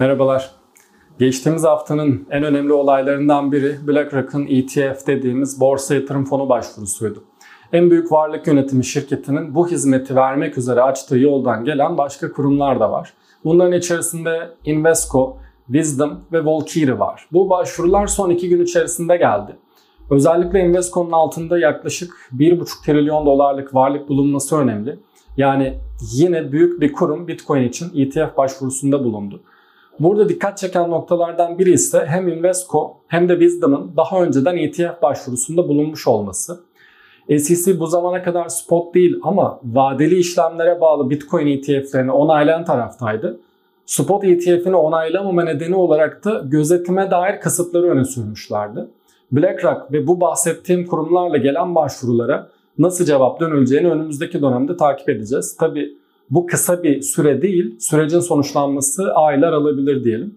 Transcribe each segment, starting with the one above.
Merhabalar. Geçtiğimiz haftanın en önemli olaylarından biri BlackRock'ın ETF dediğimiz borsa yatırım fonu başvurusuydu. En büyük varlık yönetimi şirketinin bu hizmeti vermek üzere açtığı yoldan gelen başka kurumlar da var. Bunların içerisinde Invesco, Wisdom ve Volkiri var. Bu başvurular son iki gün içerisinde geldi. Özellikle Invesco'nun altında yaklaşık 1,5 trilyon dolarlık varlık bulunması önemli. Yani yine büyük bir kurum Bitcoin için ETF başvurusunda bulundu. Burada dikkat çeken noktalardan biri ise hem Invesco hem de Wisdom'ın daha önceden ETF başvurusunda bulunmuş olması. SEC bu zamana kadar spot değil ama vadeli işlemlere bağlı Bitcoin ETF'lerini onaylayan taraftaydı. Spot ETF'ini onaylamama nedeni olarak da gözetime dair kısıtları öne sürmüşlerdi. BlackRock ve bu bahsettiğim kurumlarla gelen başvurulara nasıl cevap dönüleceğini önümüzdeki dönemde takip edeceğiz. Tabi bu kısa bir süre değil, sürecin sonuçlanması aylar alabilir diyelim.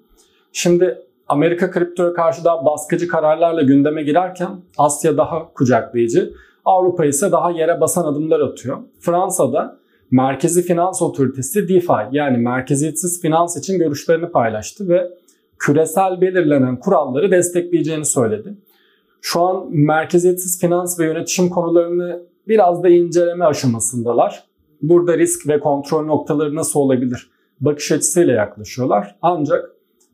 Şimdi Amerika kriptoya karşı daha baskıcı kararlarla gündeme girerken Asya daha kucaklayıcı, Avrupa ise daha yere basan adımlar atıyor. Fransa'da Merkezi Finans Otoritesi DeFi yani merkeziyetsiz finans için görüşlerini paylaştı ve küresel belirlenen kuralları destekleyeceğini söyledi. Şu an merkeziyetsiz finans ve yönetişim konularını biraz da inceleme aşamasındalar. Burada risk ve kontrol noktaları nasıl olabilir? Bakış açısıyla yaklaşıyorlar. Ancak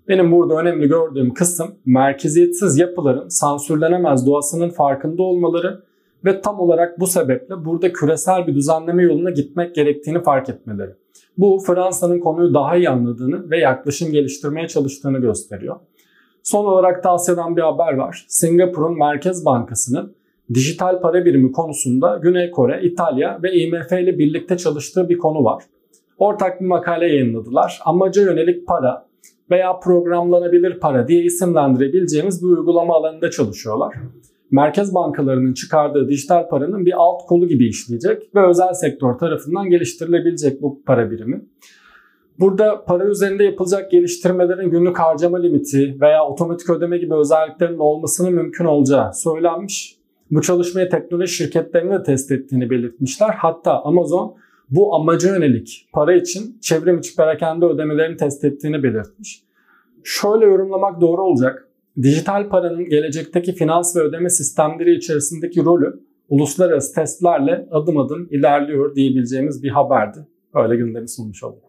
benim burada önemli gördüğüm kısım merkeziyetsiz yapıların sansürlenemez doğasının farkında olmaları ve tam olarak bu sebeple burada küresel bir düzenleme yoluna gitmek gerektiğini fark etmeleri. Bu Fransa'nın konuyu daha iyi anladığını ve yaklaşım geliştirmeye çalıştığını gösteriyor. Son olarak da Asya'dan bir haber var. Singapur'un Merkez Bankası'nın dijital para birimi konusunda Güney Kore, İtalya ve IMF ile birlikte çalıştığı bir konu var. Ortak bir makale yayınladılar. Amaca yönelik para veya programlanabilir para diye isimlendirebileceğimiz bir uygulama alanında çalışıyorlar. Merkez bankalarının çıkardığı dijital paranın bir alt kolu gibi işleyecek ve özel sektör tarafından geliştirilebilecek bu para birimi. Burada para üzerinde yapılacak geliştirmelerin günlük harcama limiti veya otomatik ödeme gibi özelliklerinin olmasının mümkün olacağı söylenmiş. Bu çalışmayı teknoloji şirketlerinin de test ettiğini belirtmişler. Hatta Amazon bu amaca yönelik para için çevrim içi perakende ödemelerini test ettiğini belirtmiş. Şöyle yorumlamak doğru olacak. Dijital paranın gelecekteki finans ve ödeme sistemleri içerisindeki rolü uluslararası testlerle adım adım ilerliyor diyebileceğimiz bir haberdi. Öyle gündemi sunmuş olduk.